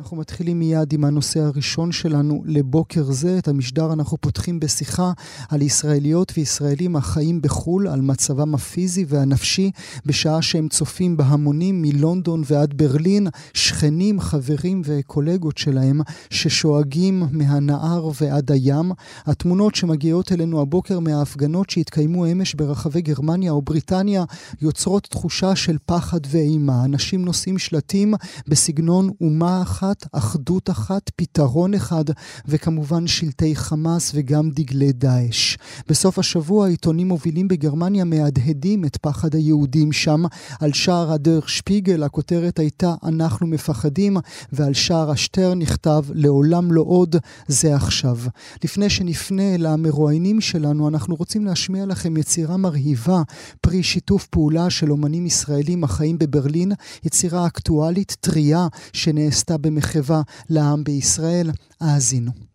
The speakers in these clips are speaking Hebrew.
אנחנו מתחילים מיד עם הנושא הראשון שלנו לבוקר זה. את המשדר אנחנו פותחים בשיחה על ישראליות וישראלים החיים בחו"ל, על מצבם הפיזי והנפשי, בשעה שהם צופים בהמונים מלונדון ועד ברלין, שכנים, חברים וקולגות שלהם ששואגים מהנהר ועד הים. התמונות שמגיעות אלינו הבוקר מההפגנות שהתקיימו אמש ברחבי גרמניה או בריטניה יוצרות תחושה של פחד ואימה. אנשים נושאים שלטים בסגנון אומה אחת. אחת, אחדות אחת, פתרון אחד, וכמובן שלטי חמאס וגם דגלי דאעש. בסוף השבוע עיתונים מובילים בגרמניה מהדהדים את פחד היהודים שם. על שער הדר שפיגל הכותרת הייתה אנחנו מפחדים, ועל שער השטר נכתב לעולם לא עוד, זה עכשיו. לפני שנפנה אל המרואיינים שלנו, אנחנו רוצים להשמיע לכם יצירה מרהיבה, פרי שיתוף פעולה של אומנים ישראלים החיים בברלין, יצירה אקטואלית טריה שנעשתה במחיר מחווה לעם בישראל. האזינו.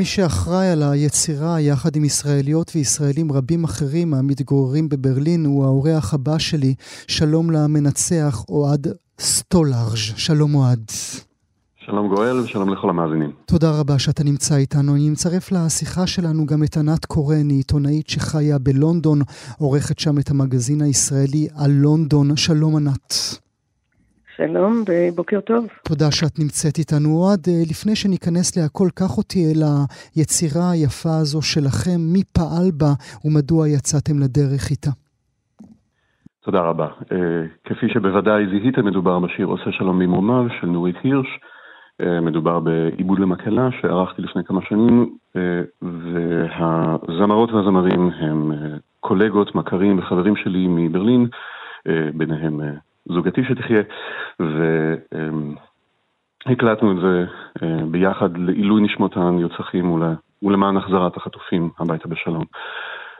מי שאחראי על היצירה יחד עם ישראליות וישראלים רבים אחרים המתגוררים בברלין הוא האורח הבא שלי, שלום למנצח אוהד סטולארג'. שלום אוהד. שלום גואל ושלום לכל המאזינים. תודה רבה שאתה נמצא איתנו. אני מצרף לשיחה שלנו גם את ענת קורן, היא עיתונאית שחיה בלונדון, עורכת שם את המגזין הישראלי על לונדון. שלום ענת. שלום ובוקר טוב. תודה שאת נמצאת איתנו. אוהד, אה, לפני שניכנס להכל, קח אותי אל היצירה היפה הזו שלכם, מי פעל בה ומדוע יצאתם לדרך איתה. תודה רבה. Uh, כפי שבוודאי זיהיתם, מדובר בשיר עושה שלום במרומיו של נורית הירש. Uh, מדובר בעיבוד למקהלה שערכתי לפני כמה שנים, uh, והזמרות והזמרים הם uh, קולגות, מכרים וחברים שלי מברלין, uh, ביניהם uh, זוגתי שתחיה, והקלטנו את זה אה, ביחד לעילוי נשמות הנרצחים ולמען החזרת החטופים הביתה בשלום.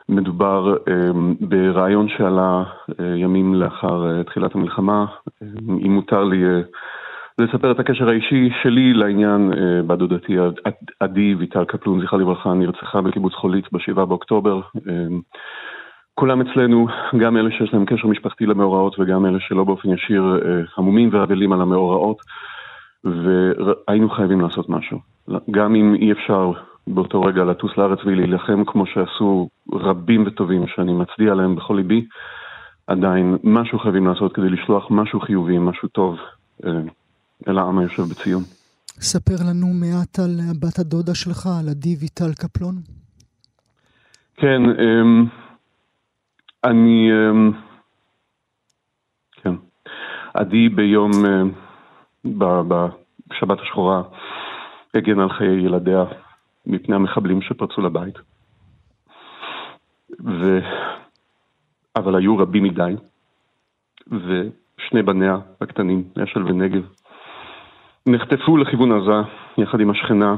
מדובר אה, ברעיון שעלה אה, ימים לאחר תחילת המלחמה, אם מותר לי לספר את הקשר האישי שלי לעניין, בת דודתי עדי ויטל קפלון, זכרה לברכה, נרצחה בקיבוץ חולית ב-7 באוקטובר. כולם אצלנו, גם אלה שיש להם קשר משפחתי למאורעות וגם אלה שלא באופן ישיר אה, המומים ואבלים על המאורעות, והיינו חייבים לעשות משהו. גם אם אי אפשר באותו רגע לטוס לארץ ולהילחם כמו שעשו רבים וטובים שאני מצדיע להם בכל ליבי, עדיין משהו חייבים לעשות כדי לשלוח משהו חיובי, משהו טוב אה, אל העם היושב בציון. ספר לנו מעט על בת הדודה שלך, על עדי ויטל קפלון. כן, אמ, אני, אמ, כן, עדי ביום, אמ, בשבת השחורה, הגן על חיי ילדיה מפני המחבלים שפרצו לבית. ו... אבל היו רבים מדי, ושני בניה הקטנים, אשל ונגב, נחטפו לכיוון עזה יחד עם השכנה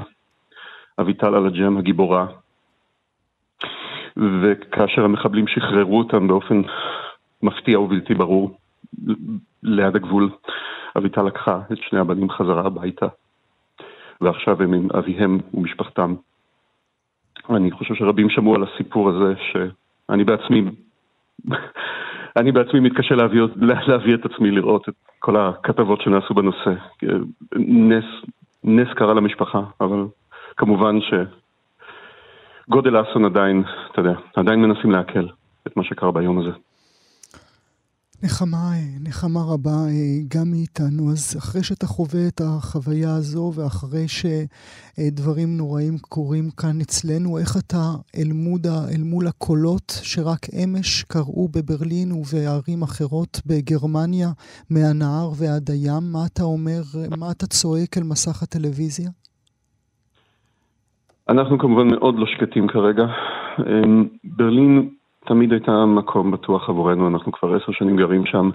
אביטל אלג'ם הגיבורה, וכאשר המחבלים שחררו אותם באופן מפתיע ובלתי ברור ליד הגבול, אביטל לקחה את שני הבנים חזרה הביתה, ועכשיו הם עם אביהם ומשפחתם. אני חושב שרבים שמעו על הסיפור הזה, שאני בעצמי, אני בעצמי מתקשה להביא, להביא את עצמי לראות את כל הכתבות שנעשו בנושא. נס, נס קרה למשפחה, אבל כמובן ש... גודל האסון עדיין, אתה יודע, עדיין מנסים לעכל את מה שקרה ביום הזה. נחמה, נחמה רבה גם מאיתנו. אז אחרי שאתה חווה את החוויה הזו, ואחרי שדברים נוראים קורים כאן אצלנו, איך אתה אל, מודה, אל מול הקולות שרק אמש קראו בברלין ובערים אחרות בגרמניה, מהנהר ועד הים, מה אתה אומר, מה אתה צועק אל מסך הטלוויזיה? אנחנו כמובן מאוד לא שקטים כרגע. אמ, ברלין תמיד הייתה מקום בטוח עבורנו, אנחנו כבר עשר שנים גרים שם.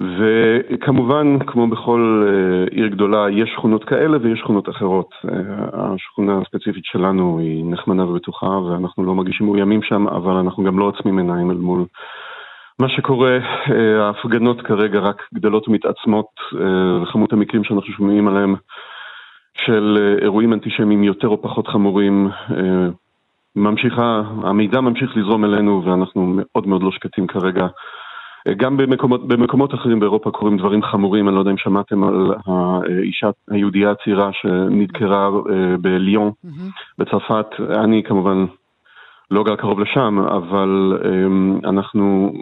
וכמובן, כמו בכל uh, עיר גדולה, יש שכונות כאלה ויש שכונות אחרות. Uh, השכונה הספציפית שלנו היא נחמנה ובטוחה, ואנחנו לא מרגישים מאוימים שם, אבל אנחנו גם לא עוצמים עיניים אל מול מה שקורה. Uh, ההפגנות כרגע רק גדלות ומתעצמות, וכמות המקרים שאנחנו שומעים עליהם של uh, אירועים אנטישמיים יותר או פחות חמורים, uh, ממשיכה, המידע ממשיך לזרום אלינו ואנחנו מאוד מאוד לא שקטים כרגע. גם במקומות, במקומות אחרים באירופה קורים דברים חמורים, אני לא יודע אם שמעתם על האישה היהודייה הצעירה שנדקרה אה, בליון mm-hmm. בצרפת. אני כמובן לא גר קרוב לשם, אבל אה, אנחנו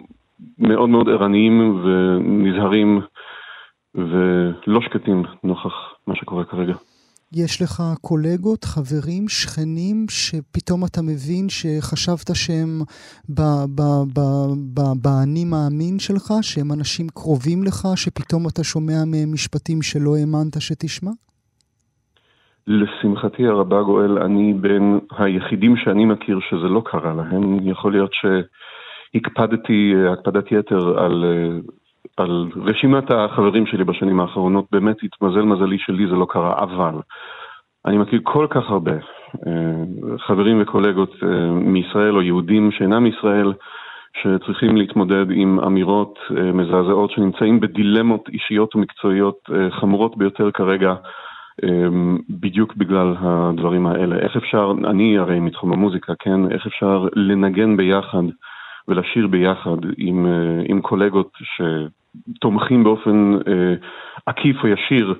מאוד מאוד ערניים ונזהרים ולא שקטים נוכח מה שקורה כרגע. יש לך קולגות, חברים, שכנים, שפתאום אתה מבין שחשבת שהם באני מאמין שלך, שהם אנשים קרובים לך, שפתאום אתה שומע מהם משפטים שלא האמנת שתשמע? לשמחתי הרבה, גואל, אני בין היחידים שאני מכיר שזה לא קרה להם. יכול להיות שהקפדתי הקפדת יתר על על רשימת החברים שלי בשנים האחרונות, באמת התמזל מזלי שלי זה לא קרה, אבל אני מכיר כל כך הרבה אה, חברים וקולגות אה, מישראל או יהודים שאינם מישראל, שצריכים להתמודד עם אמירות אה, מזעזעות שנמצאים בדילמות אישיות ומקצועיות חמורות ביותר כרגע, בדיוק בגלל הדברים האלה. איך אפשר, אני הרי מתחום המוזיקה, כן? איך אפשר לנגן ביחד ולשיר ביחד עם, עם קולגות ש... תומכים באופן אה, עקיף או ישיר,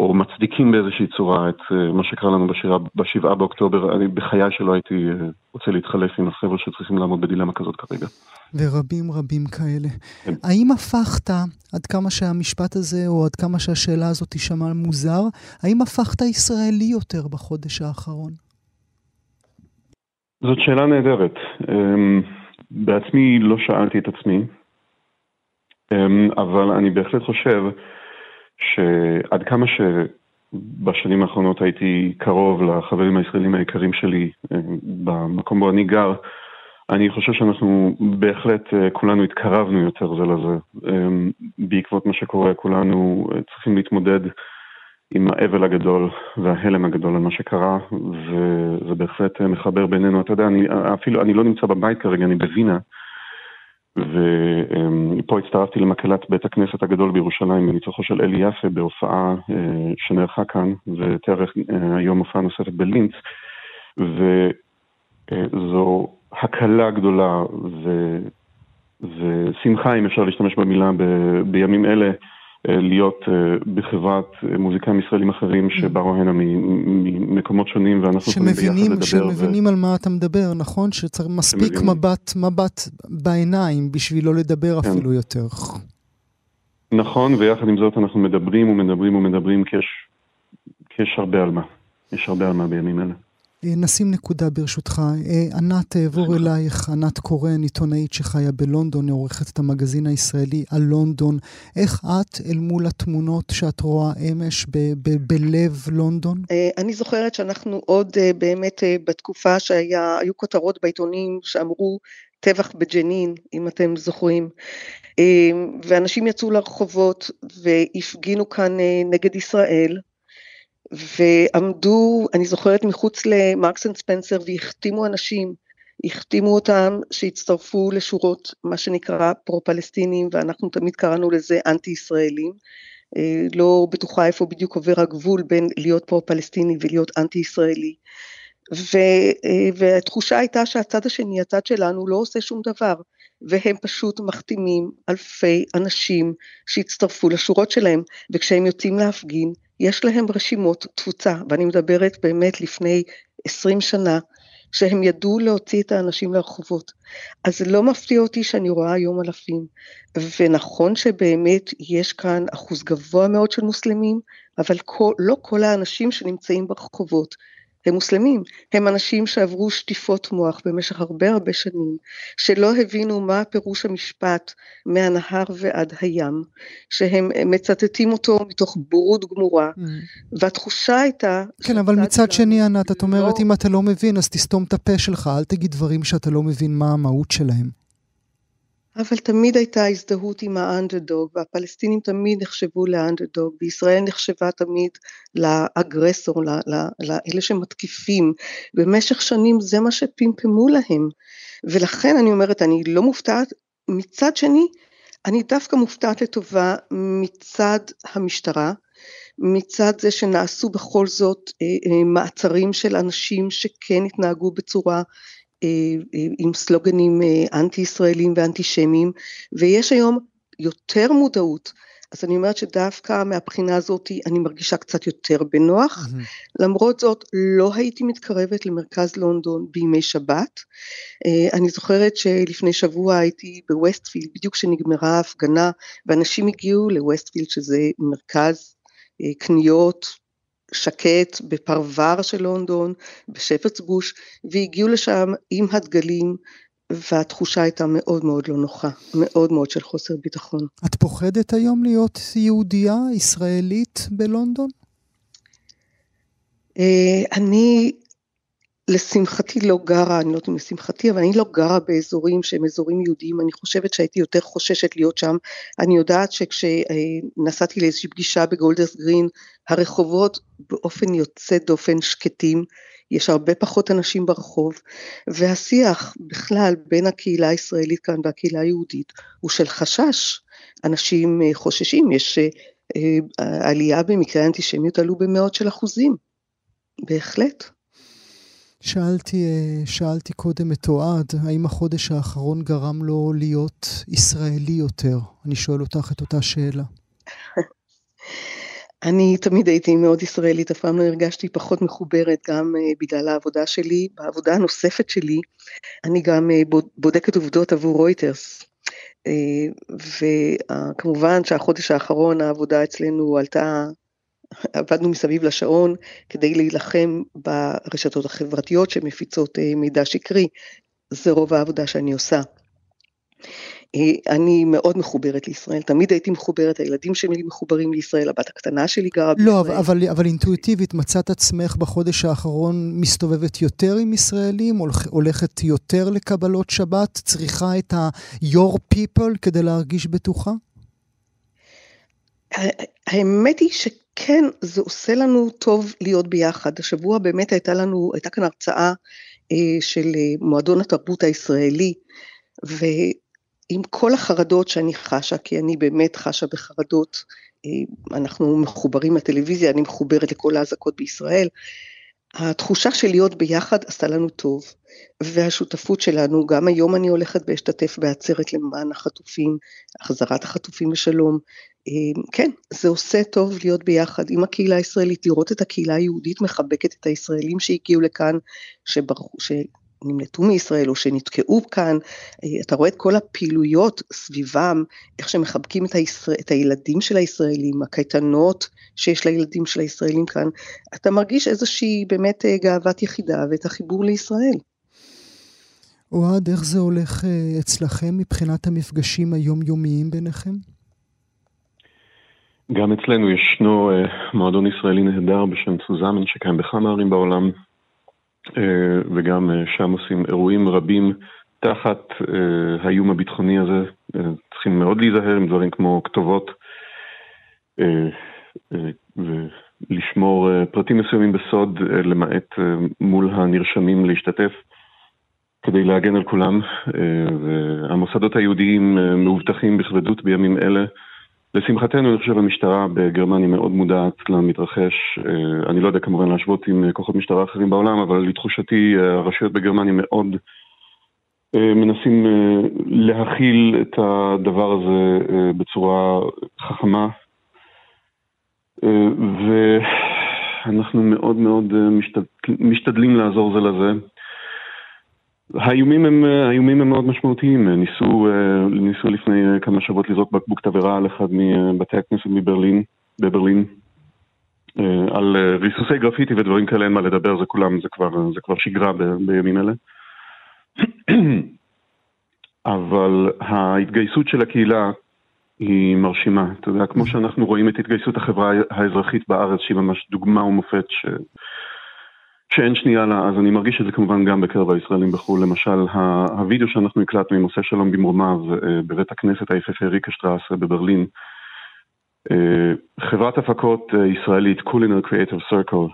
או מצדיקים באיזושהי צורה את אה, מה שקרה לנו בשירה בשבעה באוקטובר. אני בחיי שלא הייתי אה, רוצה להתחלף עם החבר'ה שצריכים לעמוד בדילמה כזאת כרגע. ורבים רבים כאלה. כן. האם הפכת, עד כמה שהמשפט הזה, או עד כמה שהשאלה הזאת תישמע מוזר, האם הפכת ישראלי יותר בחודש האחרון? זאת שאלה נהדרת. אמ, בעצמי לא שאלתי את עצמי, אבל אני בהחלט חושב שעד כמה שבשנים האחרונות הייתי קרוב לחברים הישראלים היקרים שלי אמ, במקום בו אני גר, אני חושב שאנחנו בהחלט אה, כולנו התקרבנו יותר זה לזה. אמ, בעקבות מה שקורה, כולנו אה, צריכים להתמודד עם האבל הגדול וההלם הגדול על מה שקרה, וזה בהחלט אה, מחבר בינינו. אתה יודע, אני אפילו, אני לא נמצא בבית כרגע, אני בווינה. ופה הצטרפתי למקהלת בית הכנסת הגדול בירושלים בניצוחו של אלי יפה בהופעה אה, שנערכה כאן, ותארך אה, היום הופעה נוספת בלינץ, וזו הקלה גדולה ו... ושמחה, אם אפשר להשתמש במילה, ב... בימים אלה, אה, להיות אה, בחברת אה, מוזיקאים ישראלים אחרים mm. שבאו הנה ממקומות שונים ואנחנו יכולים ביחד לדבר. שמבינים ו... על מה אתה מדבר, נכון? שצריך מספיק מבט, מבט בעיניים בשביל לא לדבר כן. אפילו יותר. נכון, ויחד עם זאת אנחנו מדברים ומדברים ומדברים כי יש, כי יש הרבה על מה. יש הרבה על מה בימים אלה. אה, נשים נקודה ברשותך. אה, ענת, אעבור אלייך, ענת קורן, עיתונאית שחיה בלונדון, עורכת את המגזין הישראלי על לונדון. איך את אל מול התמונות שאת רואה אמש ב- ב- בלב לונדון? אה, אני זוכרת שאנחנו עוד באמת בתקופה שהיו כותרות בעיתונים שאמרו טבח בג'נין, אם אתם זוכרים, ואנשים יצאו לרחובות והפגינו כאן נגד ישראל. ועמדו, אני זוכרת, מחוץ למרקס אנד ספנסר והחתימו אנשים, החתימו אותם שהצטרפו לשורות, מה שנקרא פרו-פלסטינים, ואנחנו תמיד קראנו לזה אנטי-ישראלים. אה, לא בטוחה איפה בדיוק עובר הגבול בין להיות פרו-פלסטיני ולהיות אנטי-ישראלי. ו, אה, והתחושה הייתה שהצד השני, הצד שלנו, לא עושה שום דבר, והם פשוט מחתימים אלפי אנשים שהצטרפו לשורות שלהם, וכשהם יוצאים להפגין, יש להם רשימות תפוצה, ואני מדברת באמת לפני עשרים שנה, שהם ידעו להוציא את האנשים לרחובות. אז זה לא מפתיע אותי שאני רואה היום אלפים. ונכון שבאמת יש כאן אחוז גבוה מאוד של מוסלמים, אבל כל, לא כל האנשים שנמצאים ברחובות הם מוסלמים, הם אנשים שעברו שטיפות מוח במשך הרבה הרבה שנים, שלא הבינו מה פירוש המשפט מהנהר ועד הים, שהם מצטטים אותו מתוך בורות גמורה, mm. והתחושה הייתה... כן, אבל מצד שני, ענת, את אומרת, לא... אם אתה לא מבין, אז תסתום את הפה שלך, אל תגיד דברים שאתה לא מבין מה המהות שלהם. אבל תמיד הייתה הזדהות עם האנדרדוג, והפלסטינים תמיד נחשבו לאנדרדוג, וישראל נחשבה תמיד לאגרסור, לאלה שמתקיפים. במשך שנים זה מה שפמפמו להם. ולכן אני אומרת, אני לא מופתעת. מצד שני, אני דווקא מופתעת לטובה מצד המשטרה, מצד זה שנעשו בכל זאת אה, אה, מעצרים של אנשים שכן התנהגו בצורה עם סלוגנים אה, אנטי ישראלים ואנטישמיים ויש היום יותר מודעות אז אני אומרת שדווקא מהבחינה הזאת אני מרגישה קצת יותר בנוח. Mm-hmm. למרות זאת לא הייתי מתקרבת למרכז לונדון בימי שבת. אני זוכרת שלפני שבוע הייתי בווסטפילד בדיוק כשנגמרה ההפגנה ואנשים הגיעו לווסטפילד שזה מרכז קניות שקט בפרבר של לונדון, בשפרדס בוש, והגיעו לשם עם הדגלים, והתחושה הייתה מאוד מאוד לא נוחה, מאוד מאוד של חוסר ביטחון. את פוחדת היום להיות יהודייה, ישראלית בלונדון? אה, אני לשמחתי לא גרה, אני לא יודעת אם לשמחתי, אבל אני לא גרה באזורים שהם אזורים יהודיים, אני חושבת שהייתי יותר חוששת להיות שם. אני יודעת שכשנסעתי לאיזושהי פגישה בגולדרס גרין, הרחובות באופן יוצא דופן שקטים, יש הרבה פחות אנשים ברחוב, והשיח בכלל בין הקהילה הישראלית כאן והקהילה היהודית הוא של חשש. אנשים אה, חוששים, יש אה, אה, עלייה במקרי האנטישמיות עלו במאות של אחוזים, בהחלט. שאלתי, אה, שאלתי קודם את אוהד, האם החודש האחרון גרם לו להיות ישראלי יותר? אני שואל אותך את אותה שאלה. אני תמיד הייתי מאוד ישראלית, אף פעם לא הרגשתי פחות מחוברת, גם uh, בגלל העבודה שלי. בעבודה הנוספת שלי, אני גם uh, בודקת עובדות עבור רויטרס. וכמובן שהחודש האחרון העבודה אצלנו עלתה עבדנו מסביב לשעון כדי להילחם ברשתות החברתיות שמפיצות אה, מידע שקרי, זה רוב העבודה שאני עושה. אה, אני מאוד מחוברת לישראל, תמיד הייתי מחוברת, הילדים שלי מחוברים לישראל, הבת הקטנה שלי גרה לא, בישראל. לא, אבל, אבל אינטואיטיבית מצאת עצמך בחודש האחרון מסתובבת יותר עם ישראלים, הולכת יותר לקבלות שבת, צריכה את ה-your people כדי להרגיש בטוחה? האמת היא שכן, זה עושה לנו טוב להיות ביחד. השבוע באמת הייתה לנו, הייתה כאן הרצאה אה, של אה, מועדון התרבות הישראלי, ועם כל החרדות שאני חשה, כי אני באמת חשה בחרדות, אה, אנחנו מחוברים לטלוויזיה, אני מחוברת לכל האזעקות בישראל, התחושה של להיות ביחד עשתה לנו טוב, והשותפות שלנו, גם היום אני הולכת ואשתתף בעצרת למען החטופים, החזרת החטופים לשלום. אה, כן, זה עושה טוב להיות ביחד עם הקהילה הישראלית, לראות את הקהילה היהודית מחבקת את הישראלים שהגיעו לכאן, שברחו, נמלטו מישראל או שנתקעו כאן, אה, אתה רואה את כל הפעילויות סביבם, איך שמחבקים את, הישראל, את הילדים של הישראלים, הקייטנות שיש לילדים של הישראלים כאן, אתה מרגיש איזושהי באמת אה, גאוות יחידה ואת החיבור לישראל. אוהד, איך זה הולך אה, אצלכם מבחינת המפגשים היומיומיים ביניכם? גם אצלנו ישנו מועדון ישראלי נהדר בשם צוזמן שקיים בכמה ערים בעולם, אה, וגם אה, שם עושים אירועים רבים תחת אה, האיום הביטחוני הזה. צריכים מאוד להיזהר עם דברים כמו כתובות ולשמור פרטים מסוימים בסוד, למעט מול הנרשמים להשתתף. כדי להגן על כולם, והמוסדות היהודיים מאובטחים בכבדות בימים אלה. לשמחתנו, אני חושב המשטרה בגרמניה מאוד מודעת למתרחש. אה, אני לא יודע כמובן להשוות עם אה, כוחות משטרה אחרים בעולם, אבל לתחושתי אה, הרשויות בגרמניה מאוד מנסים להכיל את הדבר הזה בצורה חכמה. ואנחנו מאוד מאוד משתדלים לעזור זה לזה. האיומים הם, האיומים הם מאוד משמעותיים. ניסו, ניסו לפני כמה שבועות לזרוק בקבוק תבערה על אחד מבתי הכנסת מברלין, בברלין. על ריסוסי גרפיטי ודברים כאלה אין מה לדבר, זה כולם, זה כבר, זה כבר שגרה ב, בימים אלה. אבל ההתגייסות של הקהילה היא מרשימה. אתה יודע, כמו שאנחנו רואים את התגייסות החברה האזרחית בארץ, שהיא ממש דוגמה ומופת ש... שאין שנייה לה, אז אני מרגיש את זה כמובן גם בקרב הישראלים בחו"ל. למשל, הווידאו שאנחנו הקלטנו עם עושה שלום במרומיו אה, בבית הכנסת היפהפה ריקשטרסה בברלין, אה, חברת הפקות אה, ישראלית, קולינר קריאייטיב סרקל,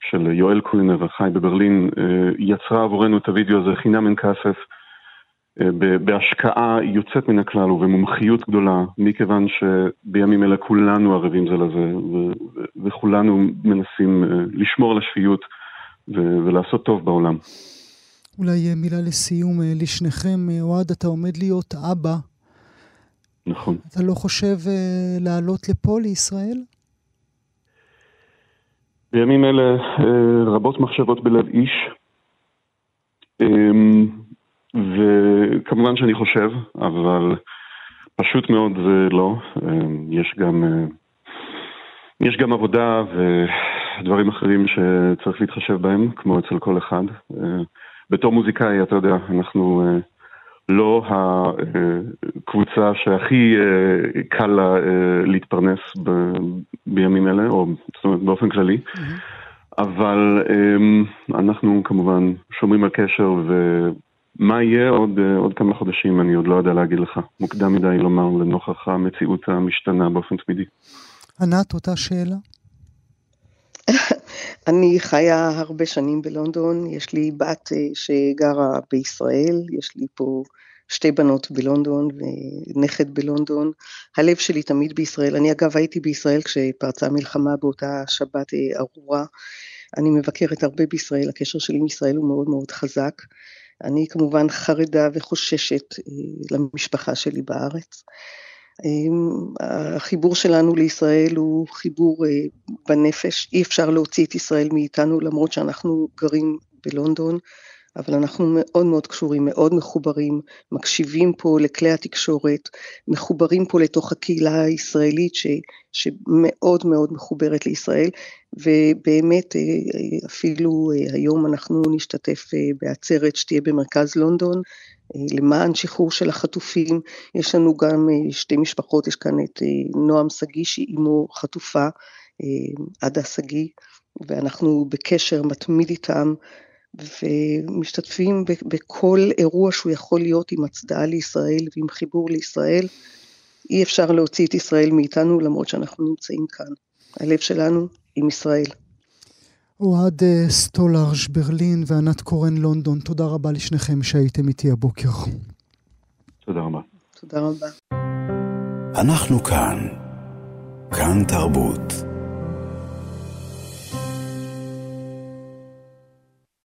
של יואל קולינר החי בברלין, יצרה עבורנו את הווידאו הזה חינם אין כסף. אה, בהשקעה יוצאת מן הכלל ובמומחיות גדולה, מכיוון שבימים אלה כולנו ערבים זה לזה, וכולנו מנסים אה, לשמור על השפיות ולעשות טוב בעולם. אולי אה, מילה לסיום לשניכם. אוהד, אתה עומד להיות אבא. נכון. אתה לא חושב לעלות לפה, לישראל? בימים אלה רבות מחשבות בלב איש. אמ, וכמובן שאני חושב, אבל פשוט מאוד זה לא. יש גם, יש גם עבודה ודברים אחרים שצריך להתחשב בהם, כמו אצל כל אחד. בתור מוזיקאי, אתה יודע, אנחנו לא הקבוצה שהכי קל לה להתפרנס בימים אלה, או זאת אומרת באופן כללי. Mm-hmm. אבל אנחנו כמובן שומרים על קשר ו... מה יהיה עוד, אה, עוד כמה חודשים, אני עוד לא יודע להגיד לך. מוקדם מדי לומר לנוכח המציאות המשתנה באופן תמידי. ענת, אותה שאלה? אני חיה הרבה שנים בלונדון, יש לי בת אה, שגרה בישראל, יש לי פה שתי בנות בלונדון ונכד בלונדון. הלב שלי תמיד בישראל. אני אגב הייתי בישראל כשפרצה מלחמה באותה שבת אה, ארורה. אני מבקרת הרבה בישראל, הקשר שלי עם ישראל הוא מאוד מאוד חזק. אני כמובן חרדה וחוששת אה, למשפחה שלי בארץ. אה, החיבור שלנו לישראל הוא חיבור אה, בנפש, אי אפשר להוציא את ישראל מאיתנו למרות שאנחנו גרים בלונדון. אבל אנחנו מאוד מאוד קשורים, מאוד מחוברים, מקשיבים פה לכלי התקשורת, מחוברים פה לתוך הקהילה הישראלית ש, שמאוד מאוד מחוברת לישראל, ובאמת אה, אפילו היום אנחנו נשתתף בעצרת שתהיה במרכז לונדון, למען שחרור של החטופים, יש לנו גם שתי משפחות, יש כאן את נועם שגיא שהיא אמו חטופה, עדה שגיא, ואנחנו בקשר מתמיד איתם, ומשתתפים בכל אירוע שהוא יכול להיות עם הצדעה לישראל ועם חיבור לישראל. אי אפשר להוציא את ישראל מאיתנו למרות שאנחנו נמצאים כאן. הלב שלנו עם ישראל. אוהד אה, סטולרש ברלין וענת קורן לונדון, תודה רבה לשניכם שהייתם איתי הבוקר. תודה רבה. תודה רבה. אנחנו כאן. כאן תרבות.